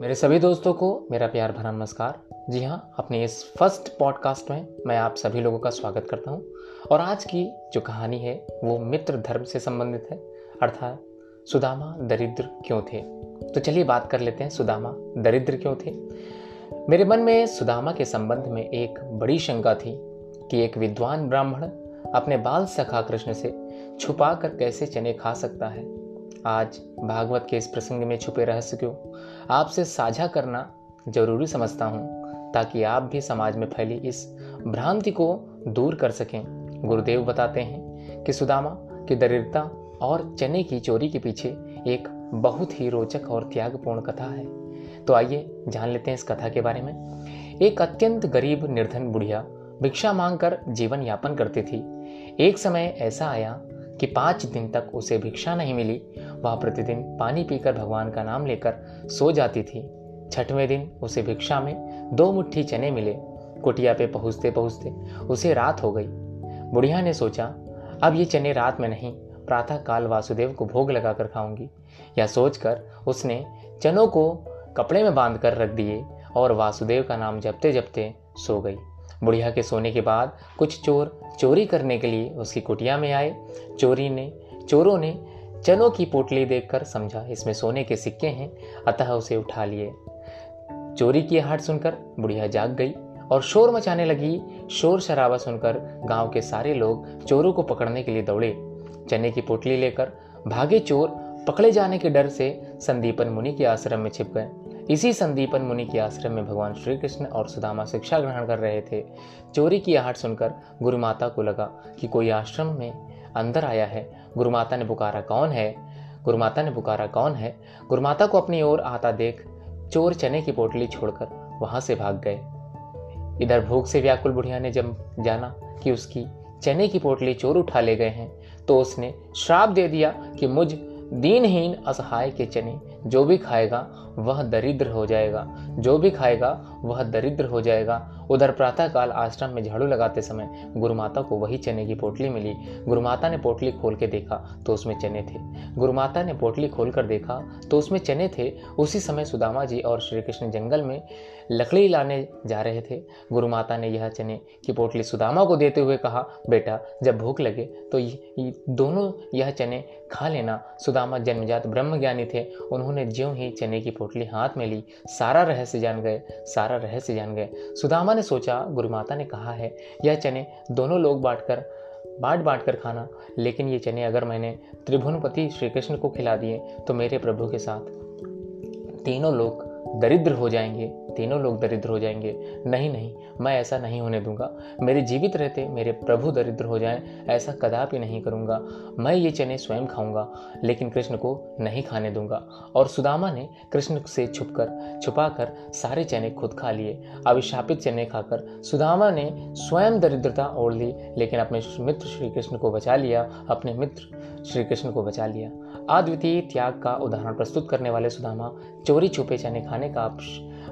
मेरे सभी दोस्तों को मेरा प्यार भरा नमस्कार। जी हाँ अपने इस फ़र्स्ट पॉडकास्ट में मैं आप सभी लोगों का स्वागत करता हूँ। और आज की जो कहानी है, वो मित्र धर्म से संबंधित है। अर्थात, सुदामा दरिद्र क्यों थे? तो चलिए बात कर लेते हैं, सुदामा दरिद्र क्यों थे? मेरे मन में सुदामा के संबंध में एक बड़ी शंका थी कि एक विद्वान ब्राह्मण अपने बाल सखा कृष्ण से छुपा कर कैसे चने खा सकता है। आज भागवत के इस प्रसंग में छुपे रहस्य को आपसे साझा करना ज़रूरी समझता हूँ, ताकि आप भी समाज में फैली इस भ्रांति को दूर कर सकें। गुरुदेव बताते हैं कि सुदामा की दरिद्रता और चने की चोरी के पीछे एक बहुत ही रोचक और त्यागपूर्ण कथा है। तो आइए जान लेते हैं इस कथा के बारे में। एक अत्यंत गरीब, निर्धन बुढ़िया भिक्षा मांगकर जीवन यापन करती थी। एक समय ऐसा आया कि पाँच दिन तक उसे भिक्षा नहीं मिली वह प्रतिदिन पानी पीकर भगवान का नाम लेकर सो जाती थी। छठवें दिन उसे भिक्षा में दो मुट्ठी चने मिले। कुटिया पे पहुँचते पहुँचते उसे रात हो गई। बुढ़िया ने सोचा, अब ये चने रात में नहीं, प्रातः काल वासुदेव को भोग लगाकर खाऊँगी। यह सोचकर उसने चनों को कपड़े में बाँध कर रख दिए और वासुदेव का नाम जपते जपते सो गई। बुढ़िया के सोने के बाद कुछ चोर चोरी करने के लिए उसकी कुटिया में आए। चोरी ने, चोरों ने चनों की पोटली देखकर समझा, इसमें सोने के सिक्के हैं, अतः उसे उठा लिए। चोरी की हाट सुनकर बुढ़िया जाग गई और शोर मचाने लगी। शोर शराबा सुनकर गाँव के सारे लोग चोरों को पकड़ने के लिए दौड़े। चने की पोटली लेकर भागे चोर पकड़े जाने के डर से संदीपन मुनि के आश्रम में छिप गए। इसी संदीपन मुनि के आश्रम में भगवान श्री कृष्ण और सुदामा शिक्षा ग्रहण कर रहे थे। चोरी की आहट सुनकर गुरु माता को लगा कि कोई आश्रम में अंदर आया है। गुरुमाता ने पुकारा, कौन है? गुरुमाता ने पुकारा, कौन है? गुरुमाता को अपनी ओर आता देख, चोर चने की पोटली छोड़कर वहाँ से भाग गए। इधर भूख से व्याकुल बुढ़िया ने जब जाना कि उसकी चने की पोटली चोर उठा ले गए हैं तो उसने श्राप दे दिया कि मुझ दीनहीन असहाय के चने जो भी खाएगा वह दरिद्र हो जाएगा। जो भी खाएगा, वह दरिद्र हो जाएगा। उधर प्रातःकाल आश्रम में झाड़ू लगाते समय गुरुमाता को वही चने की पोटली मिली। गुरुमाता ने पोटली खोल के देखा तो उसमें चने थे। गुरुमाता ने पोटली खोल कर देखा तो उसमें चने थे। उसी समय सुदामा जी और श्री कृष्ण जंगल में लकड़ी लाने जा रहे थे। गुरुमाता ने यह चने की पोटली सुदामा को देते हुए कहा, बेटा, जब भूख लगे तो दोनों यह चने खा लेना। सुदामा जन्मजात ब्रह्म ज्ञानी थे। उन्होंने ज्यों ही चने की पोटली हाथ में ली, सारा रहस्य जान गए, सारा रहस्य जान गए। सुदामा ने सोचा गुरु माता ने कहा है, यह चने दोनों लोग बांटकर, बांट बांट कर खाना, लेकिन ये चने अगर मैंने त्रिभुवनपति श्री कृष्ण को खिला दिए तो मेरे प्रभु के साथ। तीनों लोग दरिद्र हो जाएँगे, तीनों लोग दरिद्र हो जाएँगे। नहीं नहीं, मैं ऐसा नहीं होने दूँगा। मेरे जीवित रहते, मेरे प्रभु दरिद्र हो जाएँ, ऐसा कदापि नहीं करूँगा। मैं ये चने स्वयं खाऊँगा, लेकिन कृष्ण को नहीं खाने दूँगा। और सुदामा ने कृष्ण से छुपकर, छुपाकर सारे चने खुद खा लिए। अभिशापित चने खाकर सुदामा ने स्वयं दरिद्रता ओढ़ ली, लेकिन अपने मित्र श्री कृष्ण को बचा लिया, अपने मित्र श्री कृष्ण को बचा लिया। अद्वितीय त्याग का उदाहरण प्रस्तुत करने वाले सुदामा चोरी छुपे चने खाने का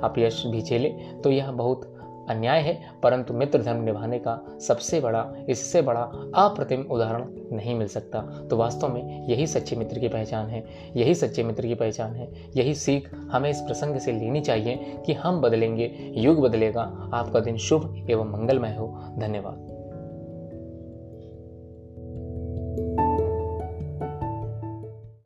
अपयश भी झेले तो यह बहुत अन्याय है, परंतु मित्र धर्म निभाने का सबसे बड़ा, इससे बड़ा अप्रतिम उदाहरण नहीं मिल सकता। तो वास्तव में यही सच्चे मित्र की पहचान है, यही सच्चे मित्र की पहचान है, यही सीख हमें इस प्रसंग से लेनी चाहिए कि हम बदलेंगे, युग बदलेगा। आपका दिन शुभ एवं मंगलमय हो। धन्यवाद।